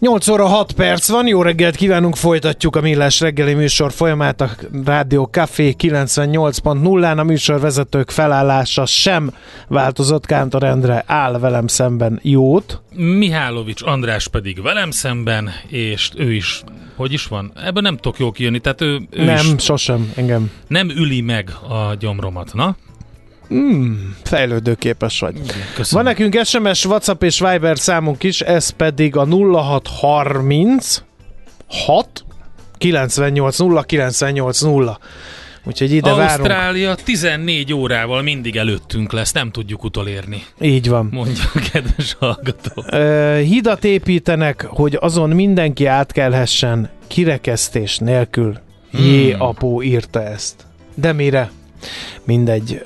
8 óra 6 perc van, jó reggelt kívánunk, folytatjuk a Millás reggeli műsor folyamát a Rádió Café 98.0-án, a műsorvezetők felállása sem változott, Kántor Endre áll velem szemben jót. Mihálovics András pedig velem szemben, és ő is, hogy is van? Ebben nem tudok jól kijönni, tehát ő, ő Nem, is sosem, engem. nem üli meg a gyomromat, na? Mm, fejlődőképes vagy. Köszönöm. Van nekünk SMS, WhatsApp és Viber számunk is, ez pedig a 0630 6 98 0 98 0. Úgyhogy ide várunk. Ausztrália 14 órával mindig előttünk lesz, nem tudjuk utolérni, Így van. mondja a kedves hallgató. Ö, hidat építenek, hogy azon mindenki átkelhessen kirekesztés nélkül. Hmm. Jé, apó írta ezt. De mire? Mindegy,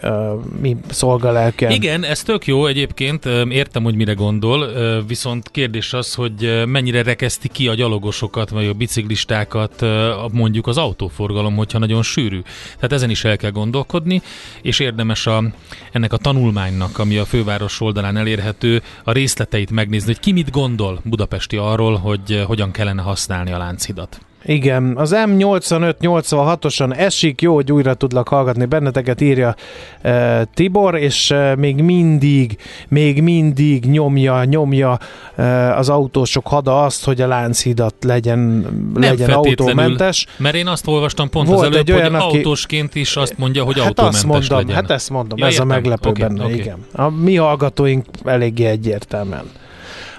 mi szolgál elken. Igen, ez tök jó egyébként, értem, hogy mire gondol, viszont kérdés az, hogy mennyire rekeszti ki a gyalogosokat, vagy a biciklistákat mondjuk az autóforgalom, hogyha nagyon sűrű. Tehát ezen is el kell gondolkodni, és érdemes a, ennek a tanulmánynak, ami a főváros oldalán elérhető, a részleteit megnézni, hogy ki mit gondol Budapesti arról, hogy hogyan kellene használni a Lánchidat. Igen, az M85-86-osan esik, jó, hogy újra tudlak hallgatni benneteket, írja uh, Tibor, és uh, még mindig, még mindig nyomja, nyomja uh, az autósok hada azt, hogy a Lánchidat legyen, legyen feltétlenül. autómentes. Mert én azt olvastam pont Volt az előbb, egy olyan, hogy aki- autósként is azt mondja, hogy hát autómentes azt mondom, legyen. hát ezt mondom, Ja, ez értem. a meglepő Oké, benne, oké. igen. A mi hallgatóink eléggé egyértelműen.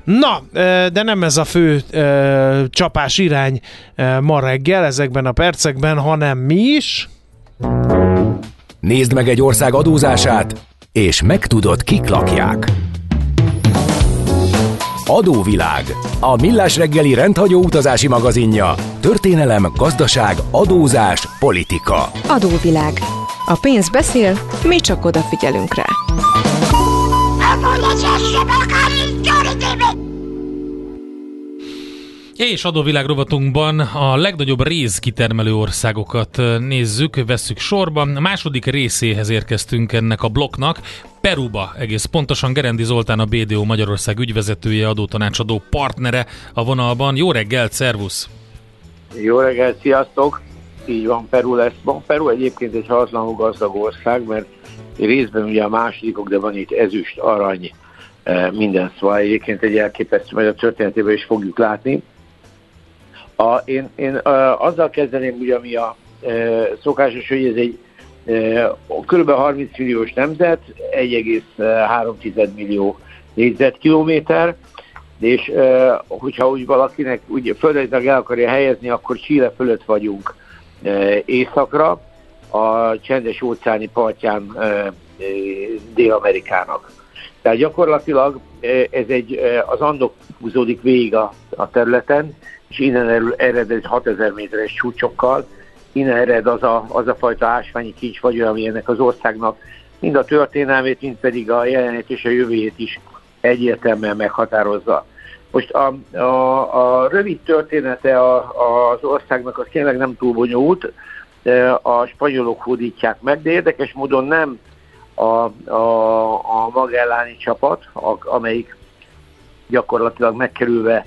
Na, de nem ez a fő csapás irány ma reggel ezekben a percekben, hanem mi is? Nézd meg egy ország adózását, és megtudod, kik lakják. Adóvilág. A Millás reggeli rendhagyó utazási magazinja. Történelem, gazdaság, adózás, politika. Adóvilág. A pénz beszél, mi csak odafigyelünk rá. És adóvilág rovatunkban a legnagyobb réz kitermelő országokat nézzük, vesszük sorba. A második részéhez érkeztünk ennek a blokknak. Peruba egész pontosan Gerendi Zoltán a BDO Magyarország ügyvezetője, adótanácsadó partnere a vonalban. Jó reggelt, szervusz! Jó reggelt, sziasztok! Így van, Peru lesz. Van Peru egyébként egy halatlanul gazdag ország, mert részben ugye a másodikok, de van itt ezüst, arany, eh, minden szóval egyébként egy elképesztő, majd a történetében is fogjuk látni. A, én, én uh, azzal kezdeném, ugye, ami a uh, szokásos, hogy ez egy uh, kb. 30 milliós nemzet, 1,3 millió négyzetkilométer, és uh, hogyha úgy valakinek úgy földrajzilag el akarja helyezni, akkor Chile fölött vagyunk uh, északra, a csendes óceáni partján uh, Dél-Amerikának. Tehát gyakorlatilag ez egy, az Andok húzódik végig a, a területen, és innen ered egy 6000 méteres csúcsokkal, innen ered az a, az a fajta ásványi kincs vagy olyan, ami ennek az országnak mind a történelmét, mind pedig a jelenét és a jövőjét is egyértelműen meghatározza. Most a, a, a rövid története a, az országnak az tényleg nem túl bonyolult, a spanyolok hódítják meg, de érdekes módon nem a, a, a Magelláni csapat, a, amelyik gyakorlatilag megkerülve,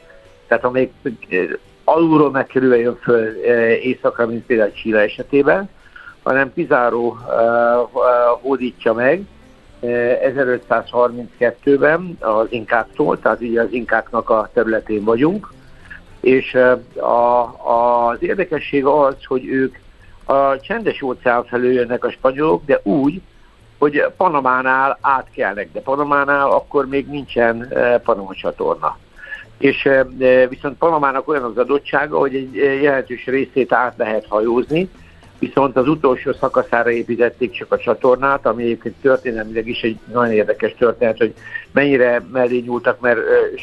tehát amelyik eh, alulról megkerülve jön föl eh, északra, mint például Chile esetében, hanem Pizarro eh, hódítja meg eh, 1532-ben az inkáktól, tehát ugye az inkáknak a területén vagyunk, és a, az érdekesség az, hogy ők a csendes óceán felől jönnek a spanyolok, de úgy, hogy Panamánál átkelnek, de Panamánál akkor még nincsen Panama csatorna. És eh, viszont Panamának olyan az adottsága, hogy egy eh, jelentős részét át lehet hajózni, viszont az utolsó szakaszára építették csak a csatornát, ami egyébként történelmileg is egy nagyon érdekes történet, hogy mennyire mellé nyúltak, mert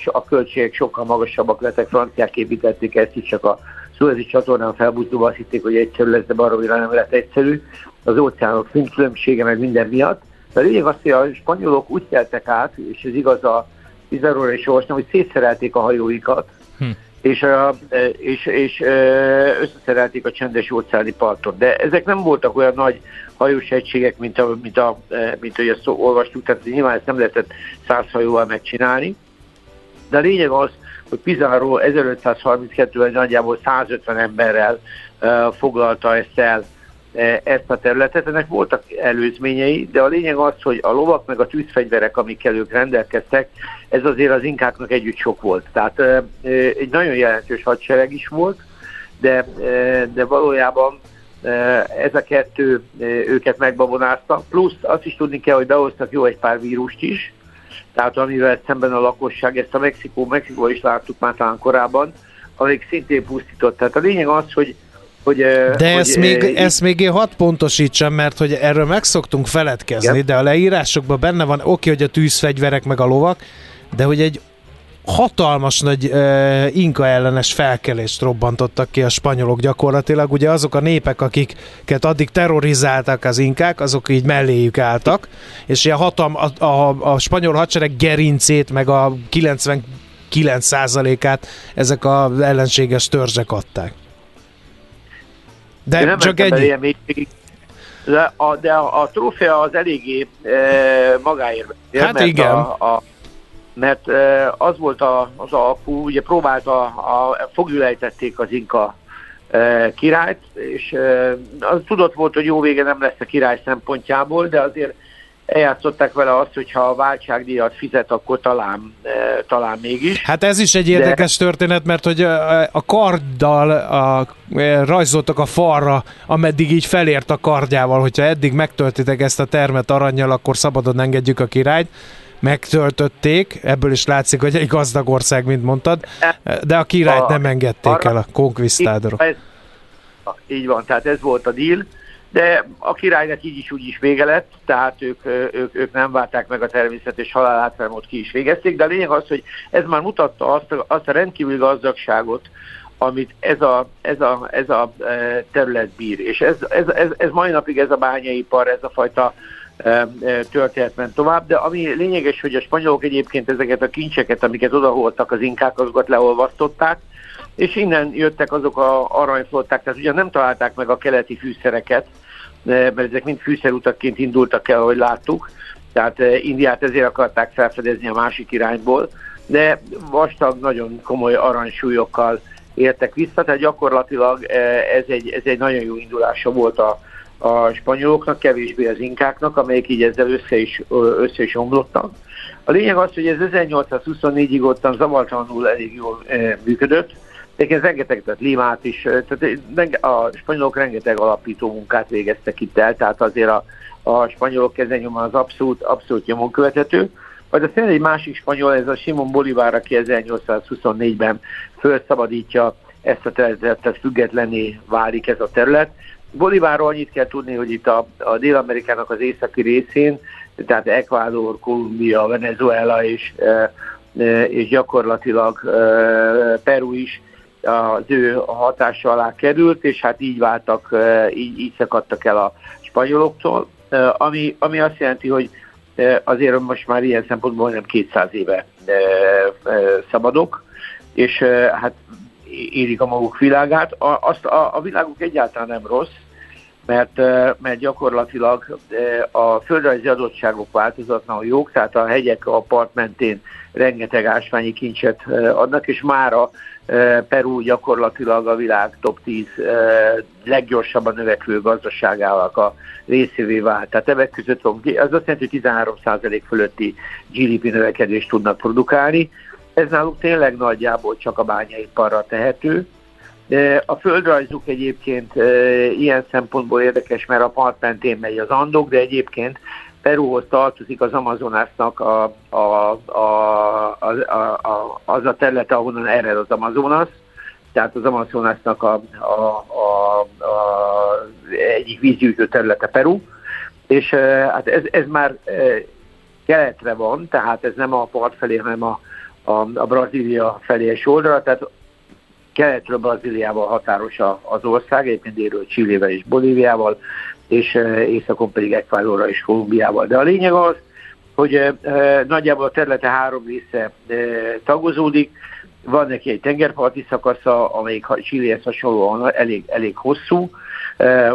a költségek sokkal magasabbak lettek, franciák építették ezt is, csak a Suezi csatornán felbújtóval azt hitték, hogy egyszerű lesz, de baromira nem lett egyszerű. Az óceánok különbsége meg minden miatt. De a lényeg az, hogy a spanyolok úgy keltek át, és ez igaz a Pizarróra is olvastam, hogy szétszerelték a hajóikat, hm és, a, és, és összeszerelték a csendes óceáni parton. De ezek nem voltak olyan nagy hajós egységek, mint, a, mint, a, mint ahogy ezt olvastuk, tehát nyilván ezt nem lehetett száz hajóval megcsinálni. De a lényeg az, hogy Pizarro 1532-ben nagyjából 150 emberrel uh, foglalta ezt el E, ezt a területet. Ennek voltak előzményei, de a lényeg az, hogy a lovak meg a tűzfegyverek, amikkel ők rendelkeztek, ez azért az inkáknak együtt sok volt. Tehát e, e, egy nagyon jelentős hadsereg is volt, de, de valójában ez a kettő őket megbabonázta. Plusz azt is tudni kell, hogy behoztak jó egy pár vírust is, tehát amivel szemben a lakosság, ezt a Mexikó, Mexikó is láttuk már talán korábban, amelyik szintén pusztított. Tehát a lényeg az, hogy hogy, de hogy, ezt, még, ezt még én hat pontosítsam, mert hogy erről meg szoktunk feledkezni, igen. de a leírásokban benne van, oké, hogy a tűzfegyverek meg a lovak, de hogy egy hatalmas nagy uh, inka ellenes felkelést robbantottak ki a spanyolok gyakorlatilag. Ugye azok a népek, akiket addig terrorizáltak az inkák, azok így melléjük álltak, és a, hatalm, a, a, a spanyol hadsereg gerincét, meg a 99%-át ezek az ellenséges törzsek adták. De nem csak egy... De a, de a, a trófea az eléggé e, magáért Hát mert igen. A, a, mert e, az volt a, az alkú, ugye próbálta, a, fogjulejtették az inka e, királyt, és e, az tudott volt, hogy jó vége nem lesz a király szempontjából, de azért eljátszották vele azt, hogy ha a váltságdíjat fizet, akkor talán, e, talán mégis. Hát ez is egy érdekes De... történet, mert hogy a karddal a, e, rajzoltak a falra, ameddig így felért a kardjával, hogyha eddig megtöltitek ezt a termet aranyjal, akkor szabadon engedjük a királyt. Megtöltötték, ebből is látszik, hogy egy gazdag ország, mint mondtad, de a királyt a, nem engedték el a konkvisztádorok. Így van, tehát ez volt a deal de a királynak így is úgy is vége lett, tehát ők, ők, ők nem várták meg a természetes halálátrámot, ki is végezték, de a lényeg az, hogy ez már mutatta azt, azt a rendkívüli gazdagságot, amit ez a, ez a, ez a terület bír. És ez, ez, ez, ez mai napig ez a bányaipar, ez a fajta történet ment tovább, de ami lényeges, hogy a spanyolok egyébként ezeket a kincseket, amiket odaholtak az inkák, azokat leolvasztották, és innen jöttek azok a aranyflották, tehát ugye nem találták meg a keleti fűszereket, mert ezek mind fűszerutakként indultak el, ahogy láttuk, tehát eh, Indiát ezért akarták felfedezni a másik irányból, de vastag, nagyon komoly aranysúlyokkal értek vissza, tehát gyakorlatilag eh, ez egy, ez egy nagyon jó indulása volt a, a spanyoloknak, kevésbé az inkáknak, amelyek így ezzel össze is, össze is omlottak. A lényeg az, hogy ez 1824-ig ottan zavartalanul elég jól eh, működött, Egyébként rengeteg, tehát Limát is, tehát a spanyolok rengeteg alapító munkát végeztek itt el, tehát azért a, a spanyolok kezenyoma az abszolút, abszolút nyomon követhető. Majd aztán egy másik spanyol, ez a Simon Bolívar, aki 1824-ben felszabadítja ezt a területet, függetlenné válik ez a terület. Bolivárról annyit kell tudni, hogy itt a, a Dél-Amerikának az északi részén, tehát Ecuador, Kolumbia, Venezuela és, és gyakorlatilag Peru is az ő hatása alá került, és hát így váltak, így, így szakadtak el a spanyoloktól, ami, ami azt jelenti, hogy azért most már ilyen szempontból nem 200 éve szabadok, és hát érik a maguk világát. A, azt, a, a világuk egyáltalán nem rossz, mert, mert gyakorlatilag a földrajzi adottságok változatlanul jók, tehát a hegyek a part mentén rengeteg ásványi kincset adnak, és mára Peru gyakorlatilag a világ top 10 leggyorsabban növekvő gazdaságának a részévé vált. Tehát ebben között az azt jelenti, hogy 13% fölötti GDP növekedést tudnak produkálni. Ez náluk tényleg nagyjából csak a bányaiparra tehető. A földrajzuk egyébként ilyen szempontból érdekes, mert a part mentén megy az Andok, de egyébként Peruhoz tartozik az Amazonásnak a, a, a, a, a, az a területe, ahonnan ered az Amazonas, tehát az Amazonasnak a, a, a, a egyik vízgyűjtő területe Peru, és hát ez, ez már keletre van, tehát ez nem a part felé, hanem a, a, a Brazília felé és oldalra, tehát keletről Brazíliával határos az ország, egyébként délről Csillével és Bolíviával, és északon pedig Ekvádorra és Kolumbiával. De a lényeg az, hogy nagyjából a területe három része tagozódik, van neki egy tengerparti szakasza, amelyik Csilléhez hasonlóan elég, elég hosszú,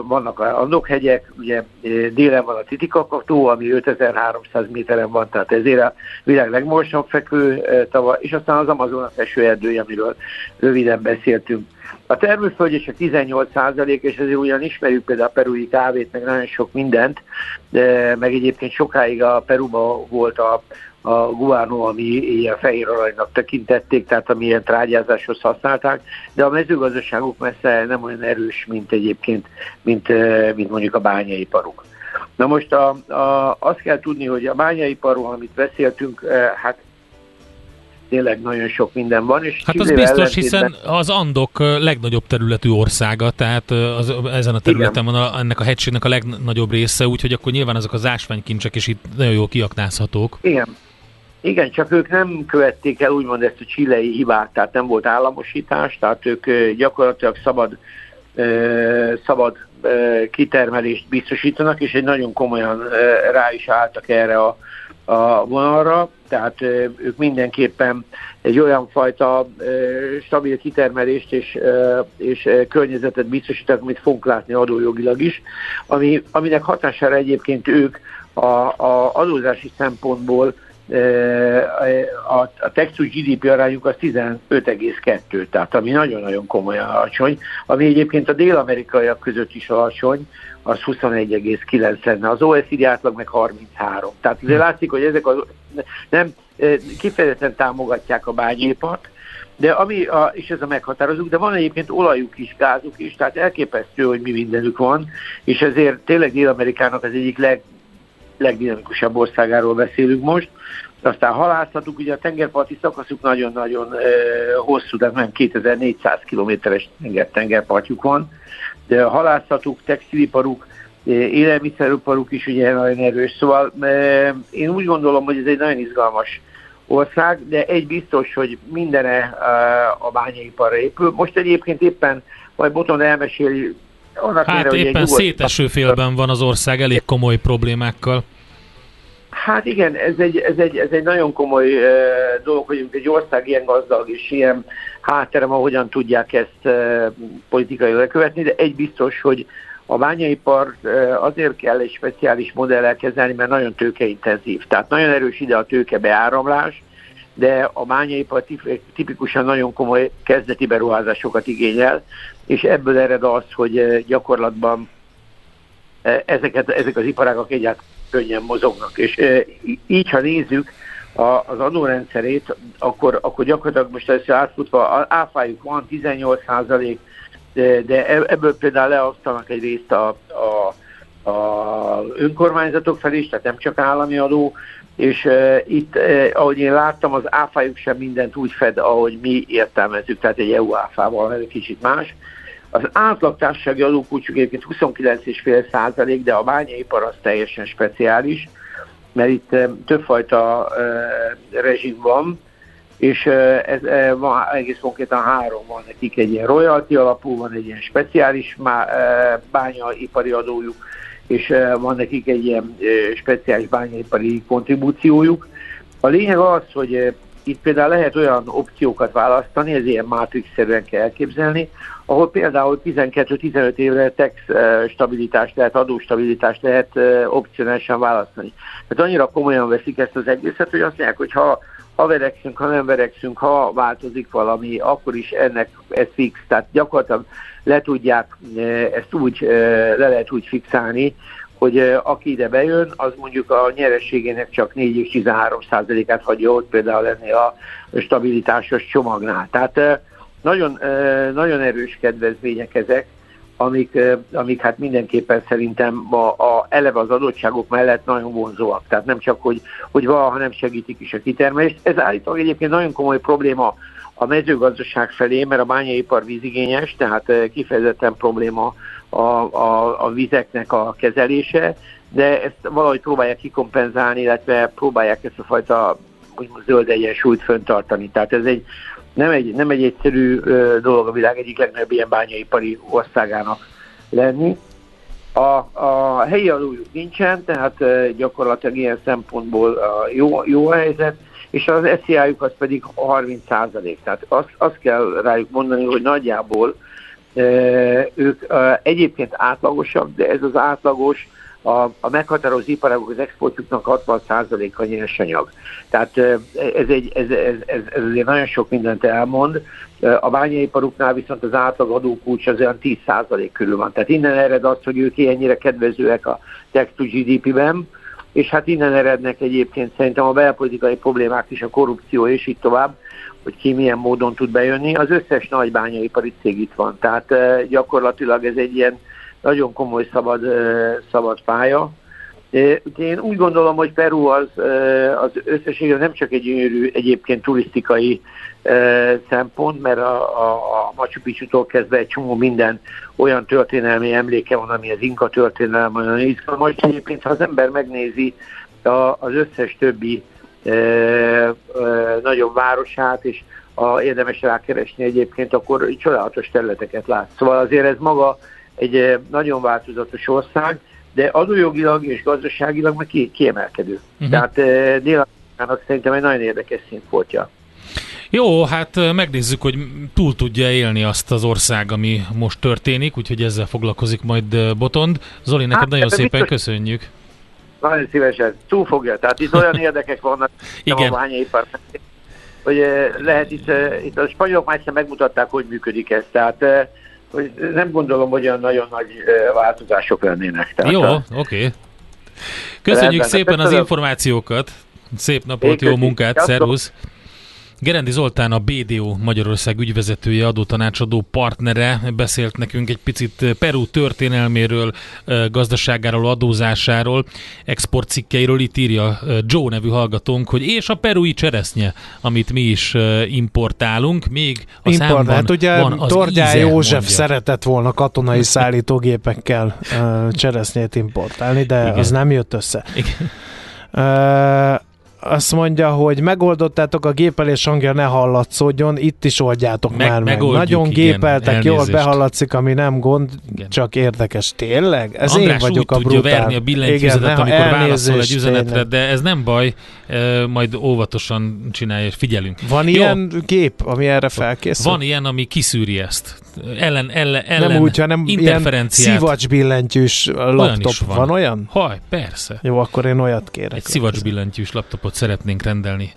vannak a Andok-hegyek, ugye délen van a Titikakató, ami 5300 méteren van, tehát ezért a világ legmagasabb fekvő tava, és aztán az Amazonas esőerdője, amiről röviden beszéltünk. A termőföldje 18 százalék, és ezért ugyan ismerjük például a perui kávét, meg nagyon sok mindent, de meg egyébként sokáig a Peruba volt a, a guano, ami ilyen fehér aranynak tekintették, tehát ami ilyen trágyázáshoz használták, de a mezőgazdaságuk messze nem olyan erős, mint egyébként, mint, mint mondjuk a bányaiparuk. Na most a, a, azt kell tudni, hogy a bányaiparról, amit beszéltünk, hát tényleg nagyon sok minden van. És hát az biztos, hiszen az Andok legnagyobb területű országa, tehát az, ezen a területen Igen. van a, ennek a hegységnek a legnagyobb része, úgyhogy akkor nyilván azok az ásványkincsek is itt nagyon jól kiaknázhatók. Igen, igen, csak ők nem követték el úgymond ezt a csilei hibát, tehát nem volt államosítás, tehát ők gyakorlatilag szabad, szabad kitermelést biztosítanak, és egy nagyon komolyan rá is álltak erre a, a vonalra, tehát ők mindenképpen egy olyan fajta stabil kitermelést és, és környezetet biztosítanak, amit fogunk látni adójogilag is, ami, aminek hatására egyébként ők a, a adózási szempontból a, a Texas GDP arányuk az 15,2, tehát ami nagyon-nagyon komolyan alacsony, ami egyébként a dél-amerikaiak között is alacsony, az 21,9 lenne, az OECD átlag meg 33. Tehát azért hm. látszik, hogy ezek az, nem kifejezetten támogatják a bányépart, de ami, a, és ez a meghatározók, de van egyébként olajuk is, gázuk is, tehát elképesztő, hogy mi mindenük van, és ezért tényleg Dél-Amerikának az egyik leg, legdinamikusabb országáról beszélünk most. Aztán halászatuk, ugye a tengerparti szakaszuk nagyon-nagyon e, hosszú, de nem 2400 kilométeres tenger, tengerpartjuk van, halászatuk, textiliparuk, élelmiszeriparuk is ugye nagyon erős. Szóval e, én úgy gondolom, hogy ez egy nagyon izgalmas ország, de egy biztos, hogy mindene e, a bányaiparra épül. Most egyébként éppen majd Boton elmeséli annak hát mire, éppen széteső félben van az ország elég komoly problémákkal. Hát igen, ez egy, ez egy, ez egy nagyon komoly uh, dolog, hogy egy ország ilyen gazdag és ilyen hátterem, ahogyan tudják ezt uh, politikai lekövetni, de egy biztos, hogy a bányaipar uh, azért kell egy speciális modellel kezelni, mert nagyon tőkeintenzív. Tehát nagyon erős ide a tőke beáramlás, de a bányaipar tipikusan nagyon komoly kezdeti beruházásokat igényel, és ebből ered az, hogy gyakorlatban ezeket, ezek az iparágak egyáltalán könnyen mozognak. És így, ha nézzük az adórendszerét, akkor, akkor gyakorlatilag most ezt átfutva, áfájuk van 18 százalék, de, e, ebből például leosztanak egy részt a, a, a önkormányzatok felé is, tehát nem csak állami adó, és uh, itt, uh, ahogy én láttam, az áfájuk sem mindent úgy fed, ahogy mi értelmezzük, tehát egy EU áfával, ez kicsit más. Az átlag társasági adókulcsuk egyébként 29,5 százalék, de a bányaipar az teljesen speciális, mert itt többfajta uh, rezsim van, és uh, ez van, egész konkrétan három van nekik, egy ilyen royalty alapú, van egy ilyen speciális bányaipari adójuk, és van nekik egy ilyen speciális bányaipari kontribúciójuk. A lényeg az, hogy itt például lehet olyan opciókat választani, ez ilyen matrix-szerűen kell elképzelni, ahol például 12-15 évre tax stabilitást lehet, adóstabilitást lehet opcionálisan választani. Tehát annyira komolyan veszik ezt az egészet, hogy azt mondják, hogy ha, ha verekszünk, ha nem verekszünk, ha változik valami, akkor is ennek ez fix. Tehát gyakorlatilag le tudják ezt úgy, le lehet úgy fixálni, hogy aki ide bejön, az mondjuk a nyerességének csak 4 és 13 százalékát hagyja ott például lenni a stabilitásos csomagnál. Tehát nagyon, nagyon erős kedvezmények ezek, amik, amik hát mindenképpen szerintem a, a, eleve az adottságok mellett nagyon vonzóak. Tehát nem csak, hogy, hogy van, hanem segítik is a kitermelést. Ez állítólag egyébként nagyon komoly probléma a mezőgazdaság felé, mert a bányaipar vízigényes, tehát kifejezetten probléma a, a, a vizeknek a kezelése, de ezt valahogy próbálják kikompenzálni, illetve próbálják ezt a fajta úgymond zöld egyensúlyt föntartani. Tehát ez egy nem egy, nem egy egyszerű dolog a világ egyik legnagyobb ilyen bányaipari országának lenni. A, a helyi adójuk nincsen, tehát gyakorlatilag ilyen szempontból jó, jó a helyzet, és az SZIA-juk az pedig 30 százalék. Tehát azt, azt kell rájuk mondani, hogy nagyjából ők egyébként átlagosak, de ez az átlagos a, a meghatározó iparágok az exportjuknak 60%-a nyersanyag. Tehát ez, egy, ez, ez, ez, ez azért nagyon sok mindent elmond. A bányaiparuknál viszont az átlag adókulcs az olyan 10% körül van. Tehát innen ered az, hogy ők ennyire kedvezőek a text to GDP-ben, és hát innen erednek egyébként szerintem a belpolitikai problémák is, a korrupció és így tovább, hogy ki milyen módon tud bejönni. Az összes nagy bányaipari cég itt van, tehát gyakorlatilag ez egy ilyen nagyon komoly szabad, szabad pálya. Én úgy gondolom, hogy Peru az, az összességében nem csak egy gyönyörű egyébként turisztikai szempont, mert a, a, a Machu Picchu-tól kezdve egy csomó minden olyan történelmi emléke van, ami az Inka történelem, olyan izgalmas. Egyébként, ha az ember megnézi a, az összes többi nagyobb városát, és a, érdemes rákeresni egyébként, akkor csodálatos területeket lát. Szóval azért ez maga egy nagyon változatos ország, de adójogilag és gazdaságilag meg kiemelkedő. Uh-huh. Tehát dél szerintem egy nagyon érdekes színfoltja. Jó, hát megnézzük, hogy túl tudja élni azt az ország, ami most történik, úgyhogy ezzel foglalkozik majd Botond. Zoli, neked hát, nagyon szépen biztos, köszönjük. Nagyon szívesen, túl fogja. Tehát itt olyan érdekek vannak Igen. a bányaipar, hogy lehet itt, itt a spanyolok már egyszer megmutatták, hogy működik ez. Tehát hogy nem gondolom, hogy olyan nagyon nagy változások lennének. Tehát Jó, oké. Okay. Köszönjük Rendben, szépen az információkat. Szép napot, jó munkát, szervusz! Gerendi Zoltán, a BDO Magyarország ügyvezetője, adótanácsadó partnere beszélt nekünk egy picit Peru történelméről, gazdaságáról, adózásáról, exportcikkeiről. Itt írja Joe nevű hallgatónk, hogy és a perui cseresznye, amit mi is importálunk, még a Import, számban hát ugye van az Tordján íze, József mondja. szeretett volna katonai szállítógépekkel cseresznyét importálni, de Igen. az nem jött össze. Igen. Uh, azt mondja, hogy megoldottátok a gépelés hangja, ne hallatszódjon, itt is oldjátok meg, már meg. Nagyon igen, gépeltek, elnézést. jól behallatszik, ami nem gond, igen. csak érdekes. Tényleg? Ez András én vagyok úgy a brutál. verni a billentyűzetet, amikor válaszol egy üzenetre, tényleg. de ez nem baj, majd óvatosan csinálja, és figyelünk. Van Jó. ilyen gép, ami erre felkészül? Van ilyen, ami kiszűri ezt. Ellen, ellen, ellen nem úgy, hanem ilyen szivacs billentyűs laptop. van. van olyan? Haj, persze. Jó, akkor én olyat kérek. Egy szivacs billentyűs laptopot szeretnénk rendelni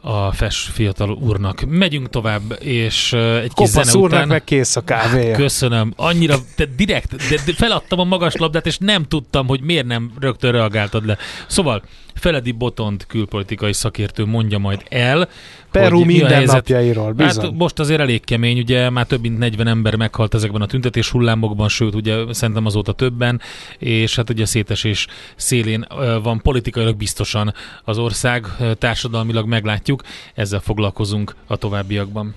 a FES fiatal úrnak. Megyünk tovább, és egy kis Kopasz zene után... meg kész a kávéja. Köszönöm. Annyira, de direkt, de, de feladtam a magas labdát, és nem tudtam, hogy miért nem rögtön reagáltad le. Szóval, Feledi Botont külpolitikai szakértő mondja majd el, Peru hogy minden napjairól, bizony. Hát most azért elég kemény, ugye már több mint 40 ember meghalt ezekben a tüntetés hullámokban, sőt, ugye szerintem azóta többen, és hát ugye szétesés szélén van politikailag biztosan az ország, társadalmilag meglátjuk, ezzel foglalkozunk a továbbiakban.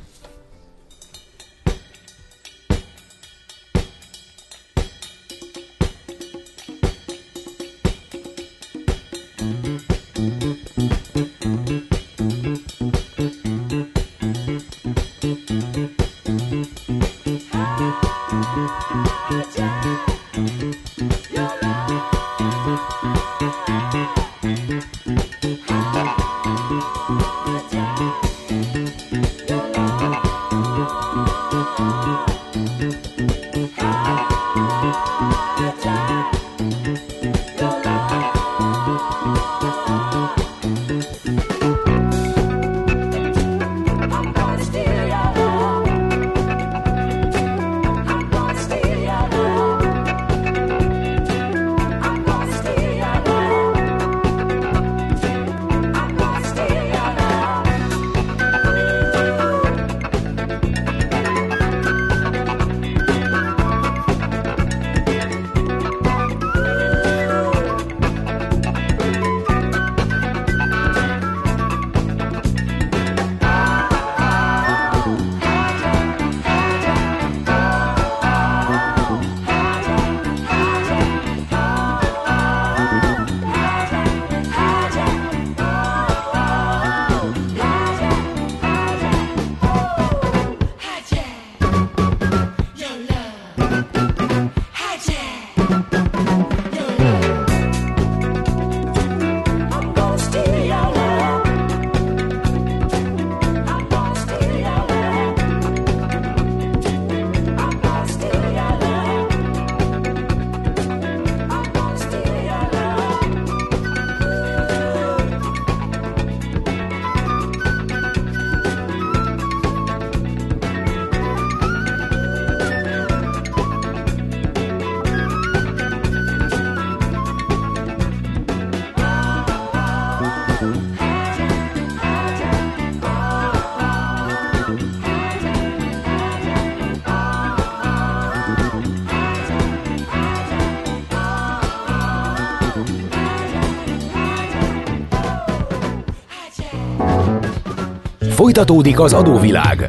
Folytatódik az adóvilág.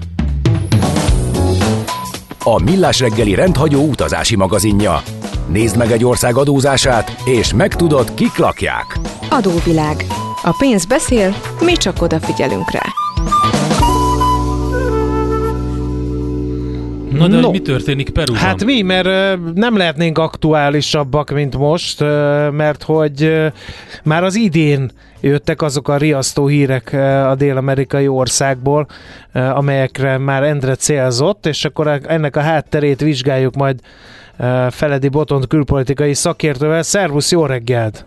A Millás reggeli rendhagyó utazási magazinja. Nézd meg egy ország adózását, és megtudod, kik lakják. Adóvilág. A pénz beszél, mi csak odafigyelünk rá. Na de no. mi történik Peruban? Hát mi, mert nem lehetnénk aktuálisabbak, mint most, mert hogy már az idén jöttek azok a riasztó hírek a dél-amerikai országból, amelyekre már Endre célzott, és akkor ennek a hátterét vizsgáljuk majd Feledi Botont külpolitikai szakértővel. Szervusz, jó reggelt!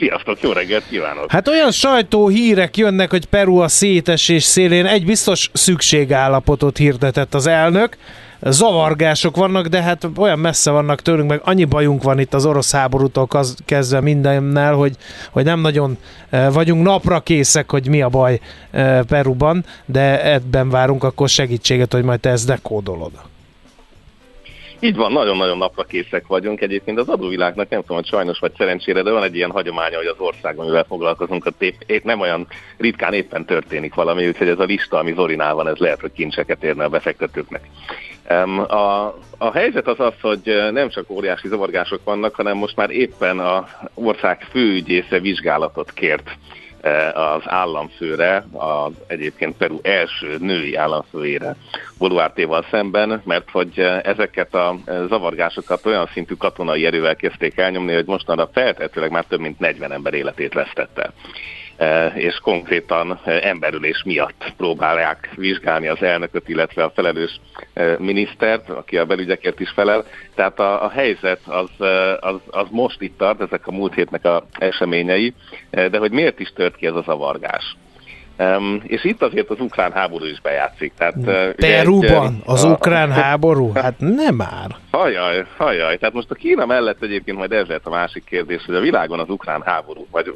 Sziasztok, jó reggelt kívánok! Hát olyan sajtó hírek jönnek, hogy Peru a szétesés szélén egy biztos szükségállapotot hirdetett az elnök. Zavargások vannak, de hát olyan messze vannak tőlünk, meg annyi bajunk van itt az orosz háborútól kezdve mindennel, hogy, hogy nem nagyon e, vagyunk napra készek, hogy mi a baj e, Peruban, de ebben várunk akkor segítséget, hogy majd te ezt dekódolod. Így van, nagyon-nagyon napra készek vagyunk. Egyébként az adóvilágnak nem tudom, hogy sajnos vagy szerencsére, de van egy ilyen hagyománya, hogy az országban, amivel foglalkozunk, a tép, épp nem olyan ritkán éppen történik valami, úgyhogy ez a lista, ami Zorinál van, ez lehet, hogy kincseket érne a befektetőknek. A, a helyzet az az, hogy nem csak óriási zavargások vannak, hanem most már éppen a ország főügyésze vizsgálatot kért az államfőre, az egyébként Peru első női államfőjére Boluártéval szemben, mert hogy eh, ezeket a eh, zavargásokat olyan szintű katonai erővel kezdték elnyomni, hogy mostanra feltehetőleg már több mint 40 ember életét vesztette. E, és konkrétan e, emberülés miatt próbálják vizsgálni az elnököt, illetve a felelős e, minisztert, aki a belügyekért is felel. Tehát a, a helyzet az, az, az most itt tart, ezek a múlt hétnek a eseményei, de hogy miért is tört ki ez a zavargás? Um, és itt azért az ukrán háború is bejátszik. Tehát, Peruban egy, az a, ukrán háború? Hát nem már. Hajaj, hajaj. Tehát most a Kína mellett egyébként majd ez lehet a másik kérdés, hogy a világon az ukrán háború, vagy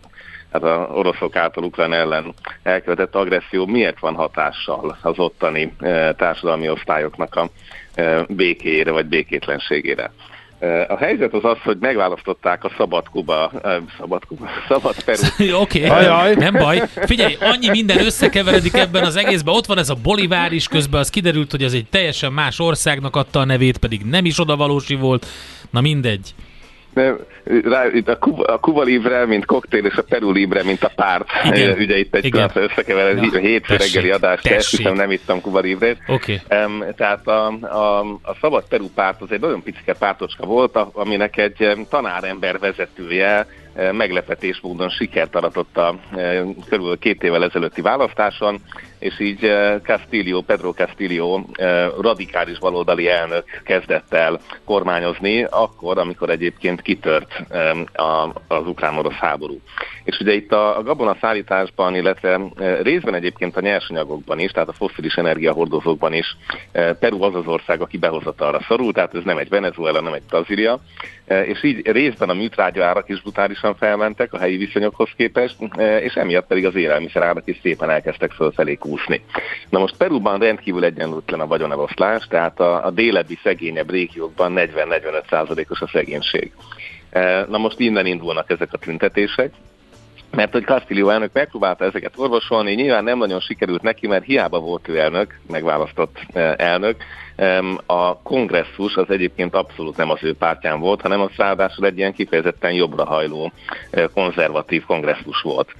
hát az oroszok által ukrán ellen elkövetett agresszió miért van hatással az ottani eh, társadalmi osztályoknak a eh, békéjére vagy békétlenségére. Eh, a helyzet az az, hogy megválasztották a Szabad Kuba, Szabad Kuba, Szabad Peru. Oké, okay, nem baj. Figyelj, annyi minden összekeveredik ebben az egészben. Ott van ez a Bolivár is, közben az kiderült, hogy az egy teljesen más országnak adta a nevét, pedig nem is odavalósi volt. Na mindegy. Nem, rá, itt a, Kuba, a Kuba Libre, mint koktél, és a Peru Libre, mint a párt. Igen. Ugye itt egy Igen. összekever, a hétfő reggeli adást hiszem nem ittam Kuba Libre-t. Okay. Um, tehát a, a, a Szabad Peru párt az egy nagyon picike pártocska volt, aminek egy tanárember vezetője meglepetés módon sikert aratott a körülbelül két évvel ezelőtti választáson, és így Castillo, Pedro Castillo radikális baloldali elnök kezdett el kormányozni, akkor, amikor egyébként kitört az ukrán-orosz háború. És ugye itt a, a gabona szállításban, illetve részben egyébként a nyersanyagokban is, tehát a foszilis energiahordozókban is Peru az az ország, aki behozatalra szorul, tehát ez nem egy Venezuela, nem egy Brazília, és így részben a műtrágya árak is brutálisan felmentek a helyi viszonyokhoz képest, és emiatt pedig az élelmiszer árak is szépen elkezdtek fölfelé kúszni. Na most Peruban rendkívül egyenlőtlen a vagyoneloszlás, tehát a, a délebbi szegényebb régiókban 40-45 százalékos a szegénység. Na most innen indulnak ezek a tüntetések, mert hogy Castillo elnök megpróbálta ezeket orvosolni, nyilván nem nagyon sikerült neki, mert hiába volt ő elnök, megválasztott elnök, a kongresszus az egyébként abszolút nem az ő pártján volt, hanem az ráadásul egy ilyen kifejezetten jobbra hajló konzervatív kongresszus volt.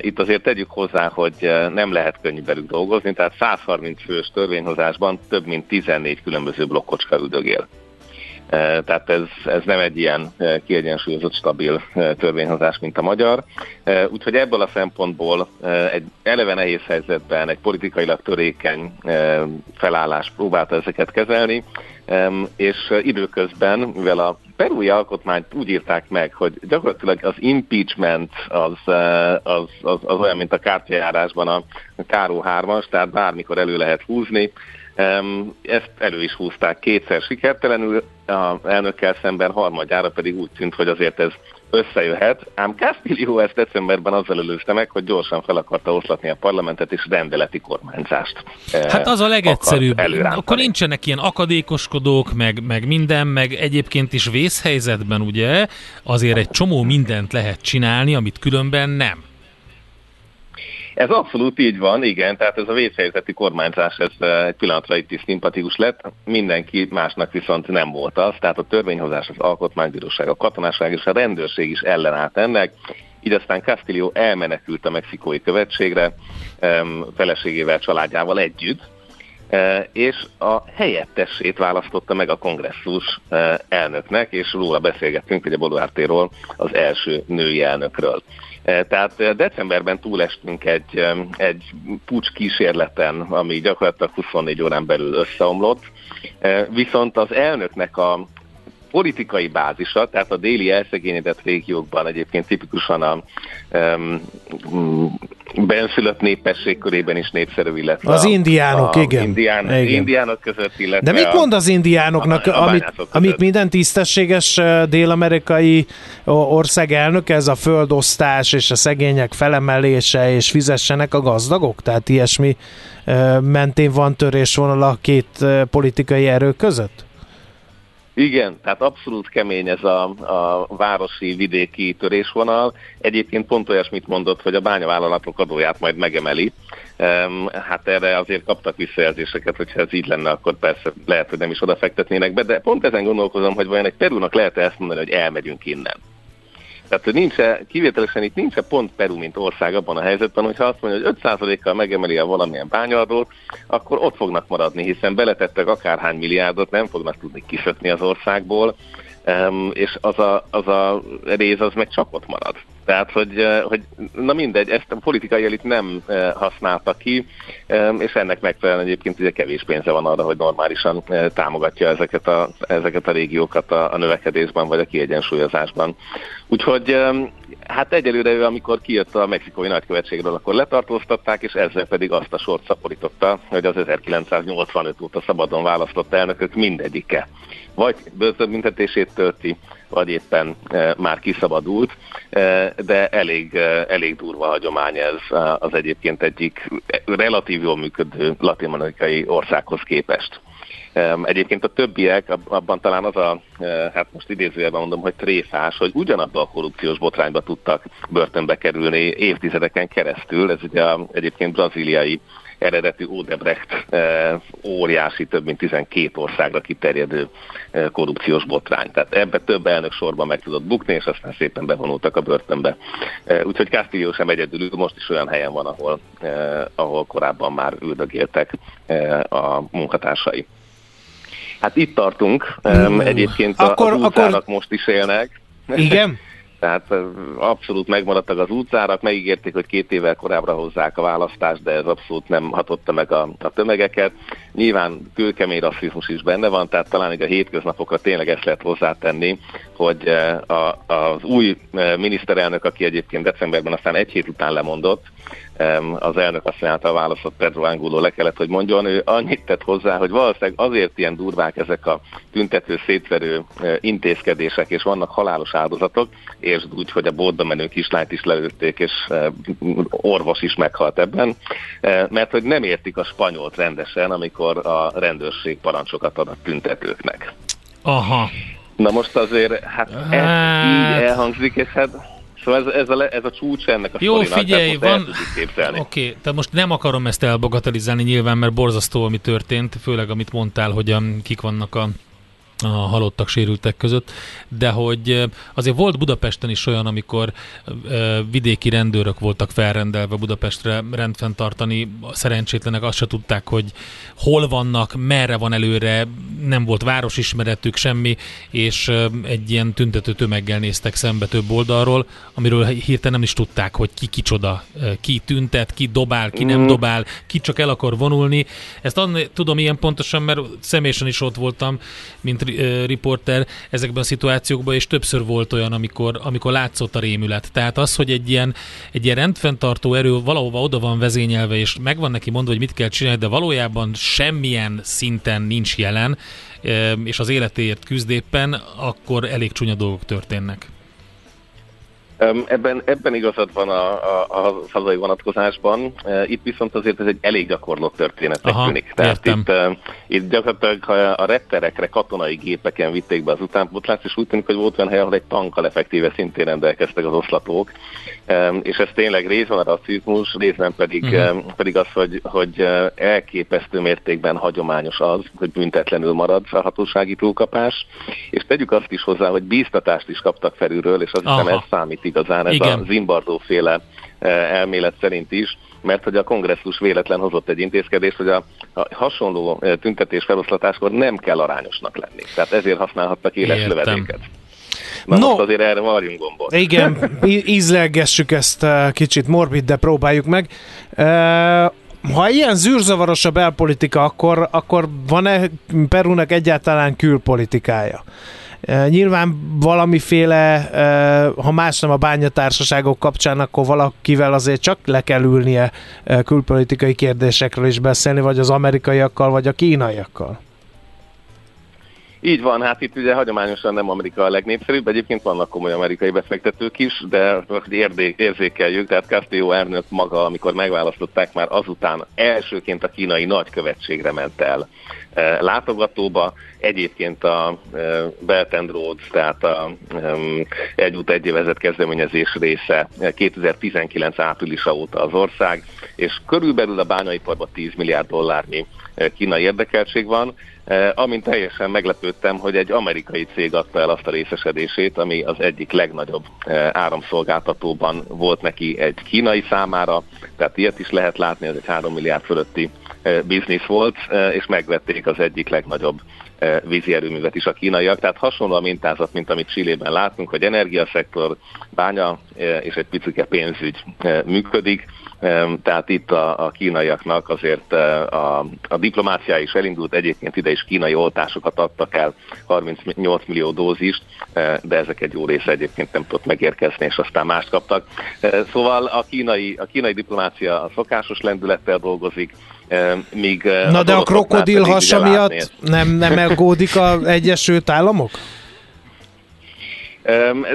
Itt azért tegyük hozzá, hogy nem lehet könnyű belük dolgozni, tehát 130 fős törvényhozásban több mint 14 különböző blokkocska üldögél. Tehát ez, ez nem egy ilyen kiegyensúlyozott, stabil törvényhozás, mint a magyar. Úgyhogy ebből a szempontból egy eleve nehéz helyzetben egy politikailag törékeny felállás próbálta ezeket kezelni, és időközben, mivel a perui alkotmányt úgy írták meg, hogy gyakorlatilag az impeachment az, az, az, az olyan, mint a kártyajárásban a Káró 3-as, tehát bármikor elő lehet húzni, ezt elő is húzták kétszer sikertelenül, a elnökkel szemben harmadjára pedig úgy tűnt, hogy azért ez összejöhet, ám Castillo ezt decemberben azzal előzte meg, hogy gyorsan fel akarta oszlatni a parlamentet és rendeleti kormányzást. Eh, hát az a legegyszerűbb. Akkor nincsenek ilyen akadékoskodók, meg, meg minden, meg egyébként is vészhelyzetben ugye azért egy csomó mindent lehet csinálni, amit különben nem. Ez abszolút így van, igen, tehát ez a vészhelyzeti kormányzás, ez egy pillanatra itt is szimpatikus lett, mindenki másnak viszont nem volt az, tehát a törvényhozás, az alkotmánybíróság, a katonáság és a rendőrség is ellenállt ennek, így aztán Castillo elmenekült a mexikói követségre, feleségével, családjával együtt, e, és a helyettesét választotta meg a kongresszus e, elnöknek, és róla beszélgettünk, ugye Boluártéról, az első női elnökről. E, tehát decemberben túlestünk egy, egy pucs kísérleten, ami gyakorlatilag 24 órán belül összeomlott, viszont az elnöknek a politikai bázisa, tehát a déli elszegényedett régiókban egyébként tipikusan a um, benszülött népesség körében is népszerű, illetve az a, indiánok, a, igen. Indián, igen. indiánok között, illetve De mit mond az indiánoknak, a, a amit, amit minden tisztességes dél-amerikai ország elnök, ez a földosztás és a szegények felemelése, és fizessenek a gazdagok? Tehát ilyesmi mentén van törésvonal a két politikai erő között? Igen, tehát abszolút kemény ez a, a városi vidéki törésvonal. Egyébként pont olyasmit mondott, hogy a bányavállalatok adóját majd megemeli. Hát erre azért kaptak visszajelzéseket, hogyha ez így lenne, akkor persze lehet, hogy nem is odafektetnének be, de pont ezen gondolkozom, hogy vajon egy Perúnak lehet-e ezt mondani, hogy elmegyünk innen. Tehát nincs kivételesen itt nincs pont Peru, mint ország abban a helyzetben, hogyha azt mondja, hogy 5%-kal megemeli a valamilyen bányadót, akkor ott fognak maradni, hiszen beletettek akárhány milliárdot, nem fognak tudni kiszökni az országból, és az a, az a rész az meg csak ott marad. Tehát, hogy, hogy na mindegy, ezt a politikai elit nem használta ki, és ennek megfelelően egyébként ugye kevés pénze van arra, hogy normálisan támogatja ezeket a, ezeket a régiókat a, a növekedésben vagy a kiegyensúlyozásban. Úgyhogy hát egyelőre ő, amikor kijött a mexikói nagykövetségről, akkor letartóztatták, és ezzel pedig azt a sort szaporította, hogy az 1985 óta szabadon választott elnökök mindegyike vagy börtönbüntetését tölti, vagy éppen e, már kiszabadult, e, de elég, e, elég durva hagyomány ez az egyébként egyik relatív jól működő latin-amerikai országhoz képest. Egyébként a többiek, abban talán az a, hát most idézőjelben mondom, hogy tréfás, hogy ugyanabban a korrupciós botrányba tudtak börtönbe kerülni évtizedeken keresztül. Ez ugye egyébként braziliai eredetű Odebrecht óriási, több mint 12 országra kiterjedő korrupciós botrány. Tehát ebbe több elnök sorban meg tudott bukni, és aztán szépen bevonultak a börtönbe. Úgyhogy Castillo sem egyedül, most is olyan helyen van, ahol, ahol korábban már üldögéltek a munkatársai. Hát itt tartunk, egyébként akkor, az akkor... most is élnek. Igen? Tehát abszolút megmaradtak az utcárak, megígérték, hogy két évvel korábbra hozzák a választást, de ez abszolút nem hatotta meg a, a tömegeket. Nyilván kőkemény rasszizmus is benne van, tehát talán a hétköznapokra tényleg ezt lehet hozzátenni, hogy a, az új miniszterelnök, aki egyébként decemberben aztán egy hét után lemondott, az elnök azt által választott Pedro Angulo le kellett, hogy mondjon, ő annyit tett hozzá, hogy valószínűleg azért ilyen durvák ezek a tüntető, szétverő intézkedések, és vannak halálos áldozatok, és úgy, hogy a bódba menő kislányt is lelőtték, és orvos is meghalt ebben, mert hogy nem értik a spanyolt rendesen, amikor a rendőrség parancsokat ad a tüntetőknek. Aha. Na most azért, hát ez hát... így elhangzik, és hát Szóval ez, ez, a, ez a csúcs ennek a Jó, figyelj, van... Oké, okay, tehát most nem akarom ezt elbagatelizálni nyilván, mert borzasztó, ami történt, főleg amit mondtál, hogy a, kik vannak a a halottak, sérültek között, de hogy azért volt Budapesten is olyan, amikor vidéki rendőrök voltak felrendelve Budapestre rendfenntartani, szerencsétlenek azt se tudták, hogy hol vannak, merre van előre, nem volt városismeretük, semmi, és egy ilyen tüntető tömeggel néztek szembe több oldalról, amiről hirtelen nem is tudták, hogy ki kicsoda, ki tüntet, ki dobál, ki nem mm. dobál, ki csak el akar vonulni. Ezt tudom ilyen pontosan, mert személyesen is ott voltam, mint riporter ezekben a szituációkban, és többször volt olyan, amikor, amikor látszott a rémület. Tehát az, hogy egy ilyen, egy ilyen rendfenntartó erő valahova oda van vezényelve, és megvan neki mondva, hogy mit kell csinálni, de valójában semmilyen szinten nincs jelen, és az életéért küzd éppen, akkor elég csúnya dolgok történnek. Ebben, ebben igazad van a, a, a hazai vonatkozásban, itt viszont azért ez egy elég gyakorlott történetnek Aha, tűnik. Tehát itt, itt gyakorlatilag a repterekre katonai gépeken vitték be az utánpótlást, és úgy tűnik, hogy volt olyan hely, ahol egy tankkal effektíve szintén rendelkeztek az oszlatók, és ez tényleg részben a rasszizmus, részben pedig, uh-huh. pedig az, hogy, hogy elképesztő mértékben hagyományos az, hogy büntetlenül marad a hatósági túlkapás, és tegyük azt is hozzá, hogy bíztatást is kaptak felülről, és azt hiszem ez számít igazán, ez Igen. a Zimbardo féle elmélet szerint is, mert hogy a kongresszus véletlen hozott egy intézkedést, hogy a, a hasonló tüntetés feloszlatáskor nem kell arányosnak lenni. Tehát ezért használhattak éles Értem. lövedéket. Na no, most azért erre varjunk gombot. Igen, ízlelgessük ezt kicsit morbid, de próbáljuk meg. Ha ilyen zűrzavaros a belpolitika, akkor, akkor van-e Perúnak egyáltalán külpolitikája? Nyilván valamiféle, ha más nem a bányatársaságok kapcsán, akkor valakivel azért csak le kell ülnie külpolitikai kérdésekről is beszélni, vagy az amerikaiakkal, vagy a kínaiakkal. Így van, hát itt ugye hagyományosan nem Amerika a legnépszerűbb, egyébként vannak komoly amerikai befektetők is, de hogy érzékeljük, tehát Castillo elnök maga, amikor megválasztották, már azután elsőként a kínai nagykövetségre ment el e, látogatóba, egyébként a e, Belt and Roads, tehát a egy út egy évezet kezdeményezés része 2019 áprilisa óta az ország, és körülbelül a bányaiparban 10 milliárd dollárnyi e, kínai érdekeltség van, amint teljesen meglepődtem, hogy egy amerikai cég adta el azt a részesedését, ami az egyik legnagyobb eh, áramszolgáltatóban volt neki egy kínai számára, tehát ilyet is lehet látni, ez egy 3 milliárd fölötti eh, biznisz volt, és megvették az egyik legnagyobb vízi erőművet is a kínaiak. Tehát hasonló a mintázat, mint amit Csillében látunk, hogy energiaszektor, bánya és egy picike pénzügy működik tehát itt a, a kínaiaknak azért a, a diplomáciá is elindult, egyébként ide is kínai oltásokat adtak el, 38 millió dózist, de ezek egy jó része egyébként nem tudott megérkezni, és aztán mást kaptak. Szóval a kínai, a kínai diplomácia a szokásos lendülettel dolgozik, míg Na a de a krokodil hasa miatt nem, nem elgódik az Egyesült Államok?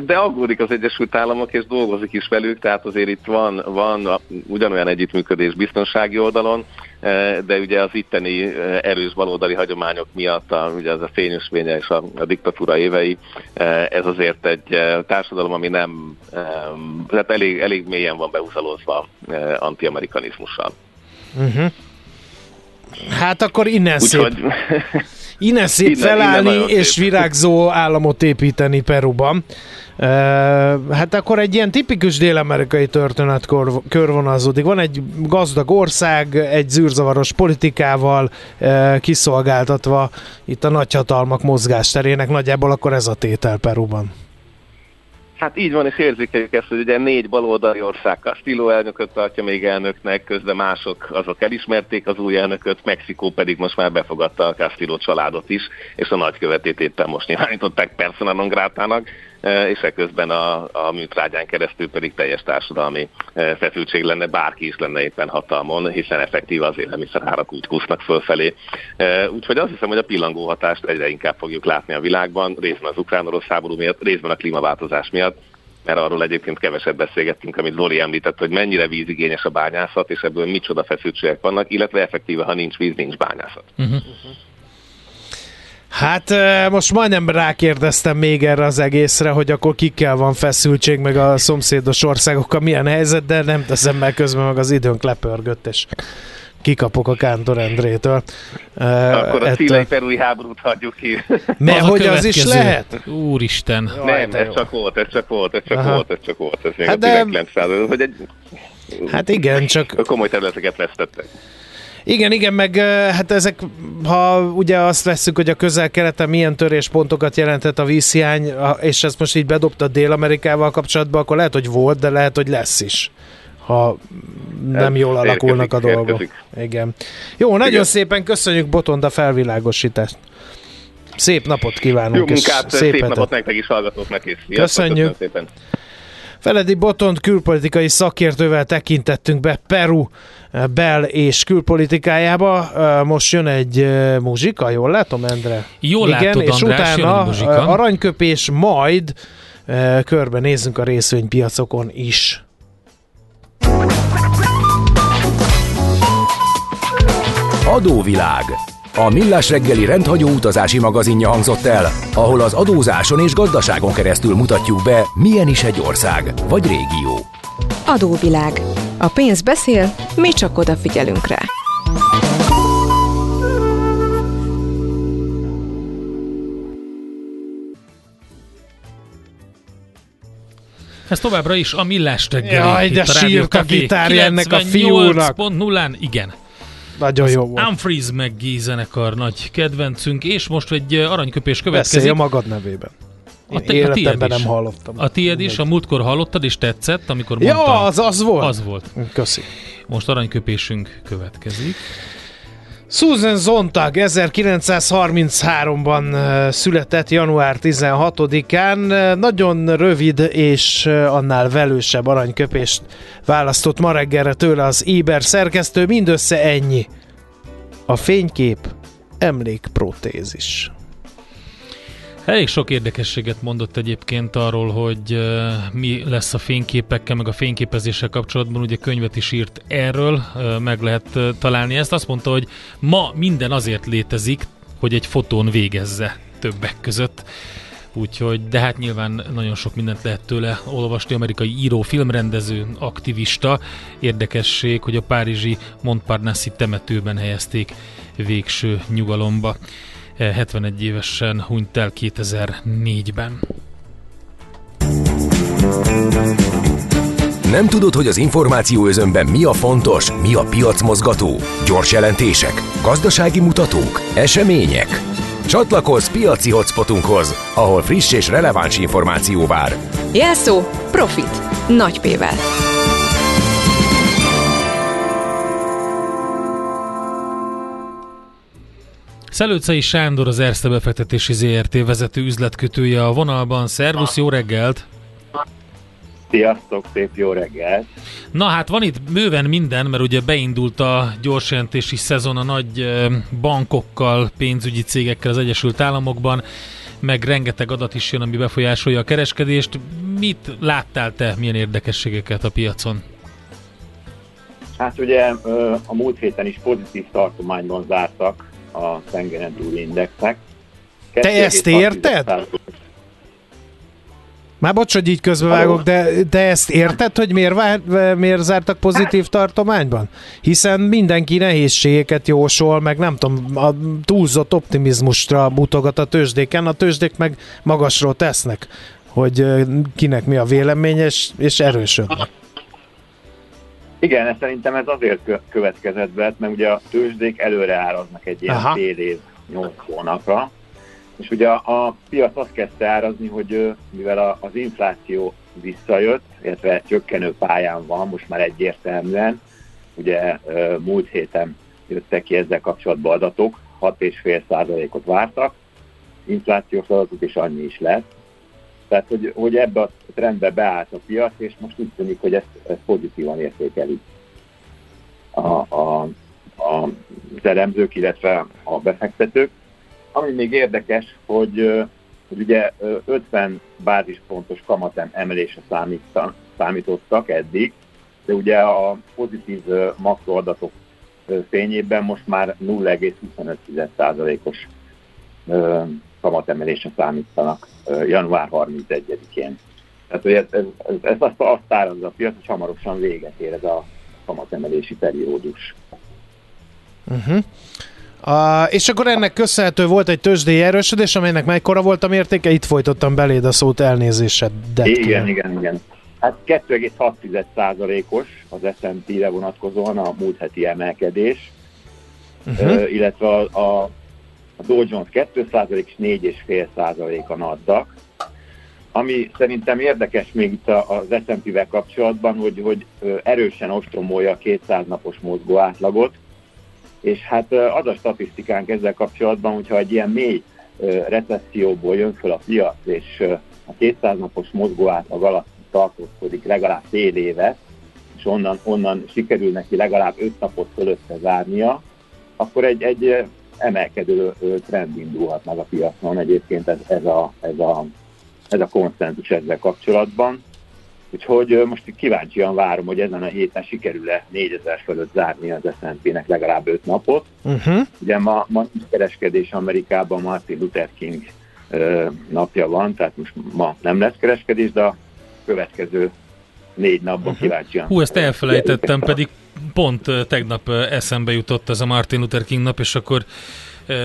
De aggódik az Egyesült Államok, és dolgozik is velük, tehát azért itt van, van ugyanolyan együttműködés biztonsági oldalon, de ugye az itteni erős baloldali hagyományok miatt, a, ugye az a fényösvénye és a, a diktatúra évei, ez azért egy társadalom, ami nem, tehát elég, elég mélyen van beuzalozva antiamerikanizmussal. Uh-huh. Hát akkor innen Úgyhogy... szép. Innen szép innen, felállni innen és szép. virágzó államot építeni Peruban. Uh, hát akkor egy ilyen tipikus dél-amerikai történet körvonalazódik. Van egy gazdag ország, egy zűrzavaros politikával uh, kiszolgáltatva itt a nagyhatalmak mozgásterének. Nagyjából akkor ez a tétel Peruban. Hát így van, és érzékeljük ezt, hogy ugye négy baloldali ország Castillo elnököt tartja még elnöknek, közben mások azok elismerték az új elnököt, Mexikó pedig most már befogadta a Castillo családot is, és a nagykövetét éppen most nyilvánították persona non grátának, és ekközben a, a műtrágyán keresztül pedig teljes társadalmi e, feszültség lenne, bárki is lenne éppen hatalmon, hiszen effektív az árak úgy kusznak fölfelé. E, úgyhogy azt hiszem, hogy a pillangó hatást egyre inkább fogjuk látni a világban, részben az ukrán-orosz háború miatt, részben a klímaváltozás miatt, mert arról egyébként keveset beszélgettünk, amit Zoli említett, hogy mennyire vízigényes a bányászat, és ebből micsoda feszültségek vannak, illetve effektíve, ha nincs víz, nincs bányászat. Uh-huh. Hát most majdnem rákérdeztem még erre az egészre, hogy akkor kikkel van feszültség, meg a szomszédos országokkal milyen helyzet, de nem teszem meg közben meg az időnk lepörgött, és kikapok a Kántor Endrétől. Akkor a szílei perui háborút hagyjuk ki. Mert hogy az is lehet? Úristen. Jaj, nem, ez csak volt, ez csak volt, ez csak Aha. volt, ez csak volt. Ez még hát a de... 1900 hogy egy... Hát igen, csak... Komoly területeket vesztettek. Igen, igen, meg hát ezek, ha ugye azt veszük, hogy a közel-keleten milyen töréspontokat jelentett a vízhiány, és ezt most így bedobta Dél-Amerikával kapcsolatban, akkor lehet, hogy volt, de lehet, hogy lesz is ha nem jól alakulnak a dolgok. Érkezik. Igen. Jó, nagyon Igen. szépen köszönjük Botond a felvilágosítást. Szép napot kívánunk. Jó munkát, szép, szép napot nektek is hallgatóknak is. Köszönjük. szépen. Feledi Botond külpolitikai szakértővel tekintettünk be Peru eh, bel- és külpolitikájába. Eh, most jön egy eh, muzsika, jól látom, Endre? Jól Igen, látod, és András, utána aranyköpés, majd körbenézzünk a részvénypiacokon is. Adóvilág. A Millás reggeli rendhagyó utazási magazinja hangzott el, ahol az adózáson és gazdaságon keresztül mutatjuk be, milyen is egy ország vagy régió. Adóvilág. A pénz beszél, mi csak odafigyelünk rá. Ez továbbra is a millás reggeli. Jaj, de sírt a gitárja ennek a fiúnak. 98.0-án, igen. Nagyon jó volt. Humphreys McGee zenekar nagy kedvencünk, és most egy aranyköpés Beszélj következik. a magad nevében. Én A te- a életemben tiéd is. nem hallottam. A tiéd is, a múltkor hallottad és tetszett, amikor Ja, mondtam. az az volt? Az volt. Köszi. Most aranyköpésünk következik. Susan Zontag 1933-ban ö, született január 16-án. Ö, Nagyon rövid és annál velősebb aranyköpést választott ma reggelre tőle az Éber szerkesztő. Mindössze ennyi. A fénykép emlékprotézis. Elég sok érdekességet mondott egyébként arról, hogy mi lesz a fényképekkel, meg a fényképezéssel kapcsolatban. Ugye könyvet is írt erről, meg lehet találni ezt. Azt mondta, hogy ma minden azért létezik, hogy egy fotón végezze többek között. Úgyhogy, de hát nyilván nagyon sok mindent lehet tőle olvasni, amerikai író, filmrendező, aktivista. Érdekesség, hogy a párizsi Montparnasse temetőben helyezték végső nyugalomba. Eh, 71 évesen hunyt el 2004-ben. Nem tudod, hogy az információ özönben mi a fontos, mi a piacmozgató? Gyors jelentések, gazdasági mutatók, események? Csatlakozz piaci hotspotunkhoz, ahol friss és releváns információ vár. Jelszó Profit. Nagy P-vel. Szelőcei Sándor az Erste befektetési ZRT vezető üzletkötője a vonalban. Szervusz, jó reggelt! Sziasztok, szép jó reggelt! Na hát van itt bőven minden, mert ugye beindult a gyorsjelentési szezon a nagy bankokkal, pénzügyi cégekkel az Egyesült Államokban, meg rengeteg adat is jön, ami befolyásolja a kereskedést. Mit láttál te, milyen érdekességeket a piacon? Hát ugye a múlt héten is pozitív tartományban zártak a tengeren túli indexek. Te ezt 2,6 érted? Már bocs, hogy így közbevágok, de, de ezt érted, hogy miért, vár, miért zártak pozitív tartományban? Hiszen mindenki nehézségeket jósol, meg nem tudom, a túlzott optimizmusra mutogat a tőzsdéken, a tőzsdék meg magasról tesznek, hogy kinek mi a véleménye, és, és erősödnek. Igen, ez szerintem ez azért kö- következett be, mert ugye a tőzsdék előre áraznak egy ilyen Aha. fél év, nyolc hónapra, és ugye a, a piac azt kezdte árazni, hogy mivel a, az infláció visszajött, illetve csökkenő pályán van, most már egyértelműen, ugye múlt héten jöttek ki ezzel kapcsolatban adatok, 6,5%-ot vártak, inflációs adatok is annyi is lett, tehát, hogy, hogy ebbe a trendbe beállt a piac, és most úgy tűnik, hogy ezt, ezt pozitívan értékelik a, a, a, az illetve a befektetők. Ami még érdekes, hogy, hogy ugye ö, 50 bázispontos kamatem emelése számítan, számítottak eddig, de ugye a pozitív makroadatok fényében most már 0,25%-os ö, kamatemelése számítanak január 31-én. Tehát hogy ez, ez, ez, ez azt, azt árazza a piac, hogy hamarosan véget ér ez a kamatemelési periódus. Uh-huh. A, és akkor ennek köszönhető volt egy tőzsdei erősödés, amelynek mekkora volt a mértéke? Itt folytottam beléd a szót elnézésedet. Igen, kérem. igen, igen. Hát 2,6%-os az S&P-re vonatkozóan a múlt heti emelkedés, Uh-huh. uh, illetve a, a, a Dow Jones 2% és 4,5% a Nasdaq. Ami szerintem érdekes még itt az S&P-vel kapcsolatban, hogy, hogy erősen ostromolja a 200 napos mozgó átlagot, és hát az a statisztikánk ezzel kapcsolatban, hogyha egy ilyen mély recesszióból jön föl a piac, és a 200 napos mozgó átlag alatt tartózkodik legalább fél évet, és onnan, onnan sikerül neki legalább 5 napot fölötte zárnia, akkor egy, egy emelkedő ö, trend indulhat meg a piacon. Egyébként ez, ez, a, ez a ez a konszenzus ezzel kapcsolatban. Úgyhogy most kíváncsian várom, hogy ezen a héten sikerül-e 4000 fölött zárni az S&P-nek legalább 5 napot. Uh-huh. Ugye ma, ma kereskedés Amerikában Martin Luther King napja van, tehát most ma nem lesz kereskedés, de a következő négy napban uh-huh. kíváncsian. Hú, ezt elfelejtettem, pedig pont tegnap eszembe jutott ez a Martin Luther King nap, és akkor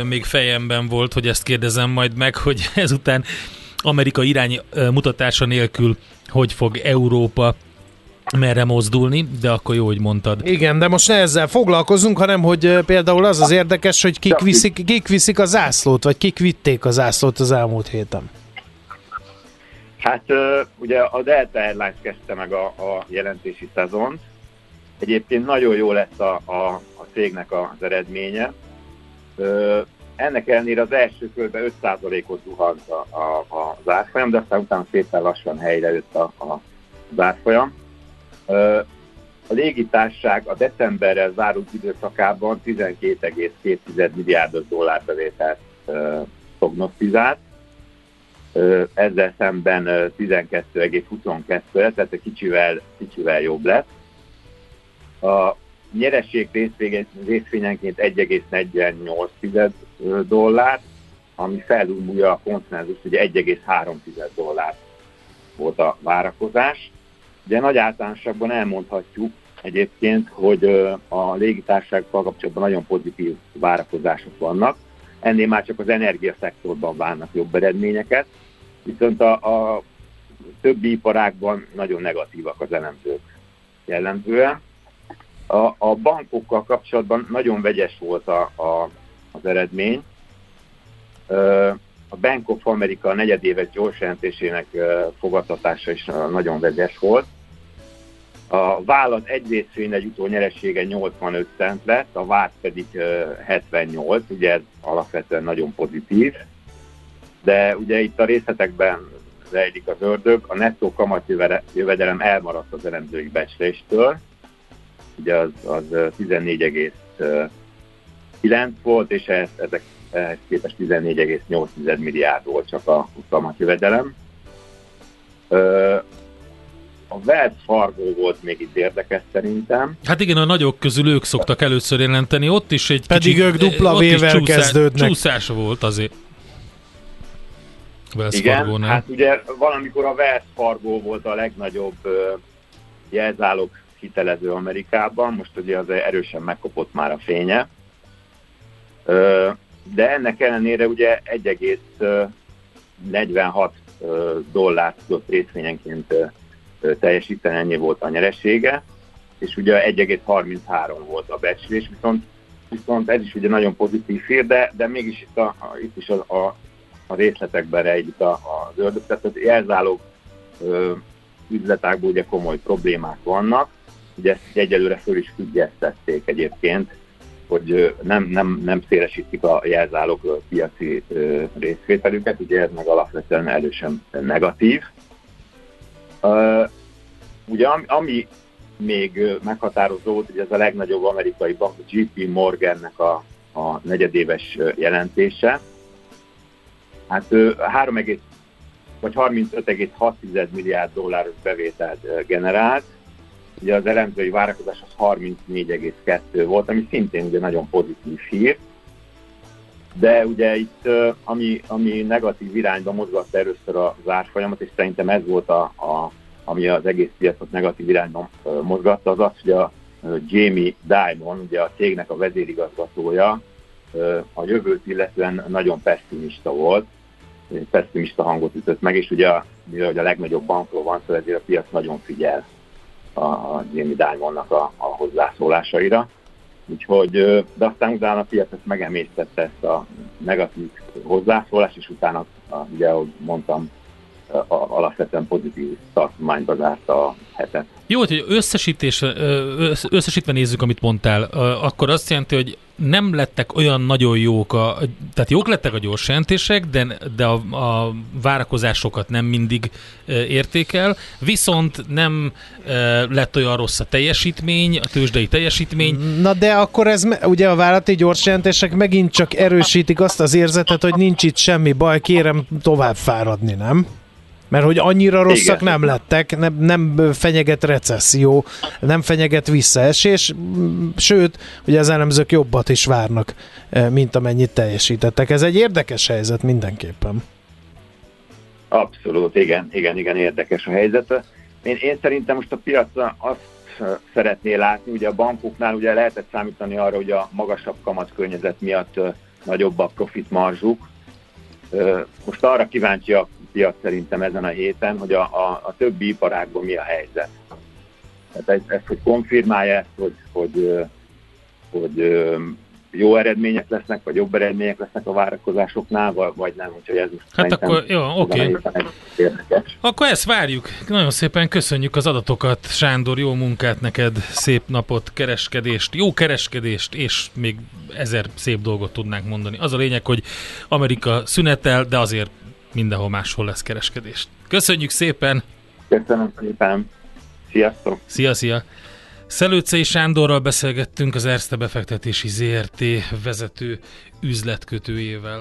még fejemben volt, hogy ezt kérdezem majd meg, hogy ezután Amerika irány mutatása nélkül hogy fog Európa merre mozdulni, de akkor jó, hogy mondtad. Igen, de most ne ezzel foglalkozunk, hanem hogy például az az érdekes, hogy kik viszik, kik viszik a zászlót, vagy kik vitték a zászlót az elmúlt héten. Hát ugye a Delta Airlines kezdte meg a, a jelentési szezont. Egyébként nagyon jó lesz a, a, a cégnek az eredménye. Ennek ellenére az első körben 5%-ot zuhant a, a, az árfolyam, de aztán utána szépen lassan helyre jött a, a, az árfolyam. A légitárság a decemberrel zárult időszakában 12,2 milliárdos dollárbevételt prognosztizált, ezzel szemben 12,22, tehát egy kicsivel, kicsivel jobb lett. A nyereség részvényenként 1,48 dollár, ami felülmúlja a konszenzus, ugye 1,3 dollár volt a várakozás. Ugye nagy általánosságban elmondhatjuk egyébként, hogy a légitársággal kapcsolatban nagyon pozitív várakozások vannak. Ennél már csak az energiaszektorban várnak jobb eredményeket, viszont a, a többi iparágban nagyon negatívak az elemzők jellemzően. A, a bankokkal kapcsolatban nagyon vegyes volt a, a, az eredmény. A Bank of America negyedéves gyors jelentésének fogadtatása is nagyon vegyes volt. A vállalat egy részvényre jutó nyeressége 85 cent lett, a vált pedig 78, ugye ez alapvetően nagyon pozitív. De ugye itt a részletekben rejlik az ördög, a nettó kamatjövedelem elmaradt az elemzői becsléstől, ugye az, az 14,9 volt, és ez, ezek ehhez képest 14,8 milliárd volt csak a kamatjövedelem. A Wells Fargo volt még itt érdekes szerintem. Hát igen, a nagyok közül ők szoktak először jelenteni, ott is egy Pedig kicsit, ők dupla vével kezdődnek. Csúszás volt azért. Wells igen, Fargo, nem? hát ugye valamikor a Wells Fargo volt a legnagyobb jelzálog hitelező Amerikában, most ugye az erősen megkopott már a fénye. De ennek ellenére ugye 1,46 dollár tudott részvényenként teljesíteni, ennyi volt a nyeresége, és ugye 1,33 volt a becslés, viszont, viszont ez is ugye nagyon pozitív hír, de, de mégis itt, a, itt is a, a, a részletekben rejlik a, az ördög, tehát az jelzálók üzletákból ugye komoly problémák vannak, ugye ezt egyelőre föl is függesztették egyébként, hogy nem, nem, nem szélesítik a jelzálók piaci részvételüket, ugye ez meg alapvetően erősen negatív. Ugye ami, még meghatározó hogy ez a legnagyobb amerikai bank, a JP Morgannek a, a negyedéves jelentése. Hát 3, vagy 35,6 milliárd dolláros bevételt generált, Ugye az elemzői várakozás az 34,2 volt, ami szintén ugye nagyon pozitív hír. De ugye itt, ami, ami negatív irányba mozgatta először az árfolyamat, és szerintem ez volt, a, a, ami az egész piacot negatív irányba mozgatta, az az, hogy a Jamie Dimon, ugye a cégnek a vezérigazgatója, a jövőt illetően nagyon pessimista volt, pessimista hangot ütött meg, és ugye, mivel a legnagyobb bankról van szó, ezért a piac nagyon figyel a Jamie Dimonnak a, a hozzászólásaira. Úgyhogy, de aztán utána a piac ezt megemésztette ezt a negatív hozzászólást, és utána, ugye, ahogy mondtam, alapvetően pozitív tartományba zárta a hetet. Jó, hogy összesítés, összesítve nézzük, amit mondtál, akkor azt jelenti, hogy nem lettek olyan nagyon jók, a, tehát jók lettek a gyors jelentések, de, de a, a várakozásokat nem mindig értékel, viszont nem lett olyan rossz a teljesítmény, a tőzsdei teljesítmény. Na de akkor ez, ugye a vállalati gyors jelentések megint csak erősítik azt az érzetet, hogy nincs itt semmi baj, kérem tovább fáradni, nem? Mert hogy annyira rosszak Igen. nem lettek, nem, nem fenyeget recesszió, nem fenyeget visszaesés, sőt, hogy az elemzők jobbat is várnak, mint amennyit teljesítettek. Ez egy érdekes helyzet mindenképpen. Abszolút, igen, igen, igen, érdekes a helyzet. Én, én szerintem most a piac azt szeretné látni, ugye a bankoknál ugye lehetett számítani arra, hogy a magasabb kamat környezet miatt nagyobb a profit marzsuk. Most arra kíváncsi a piac szerintem ezen a héten, hogy a, a, a többi iparágban mi a helyzet. Tehát ez, ez hogy konfirmálja ezt, hogy, hogy, hogy jó eredmények lesznek, vagy jobb eredmények lesznek a várakozásoknál, vagy nem, úgyhogy ez most Hát akkor, jó, oké. Okay. Akkor ezt várjuk. Nagyon szépen köszönjük az adatokat, Sándor, jó munkát neked, szép napot, kereskedést, jó kereskedést, és még ezer szép dolgot tudnánk mondani. Az a lényeg, hogy Amerika szünetel, de azért mindenhol máshol lesz kereskedés. Köszönjük szépen! Köszönöm szépen! Sziasztok! Szia, szia! Szelőcei Sándorral beszélgettünk az Erste befektetési ZRT vezető üzletkötőjével.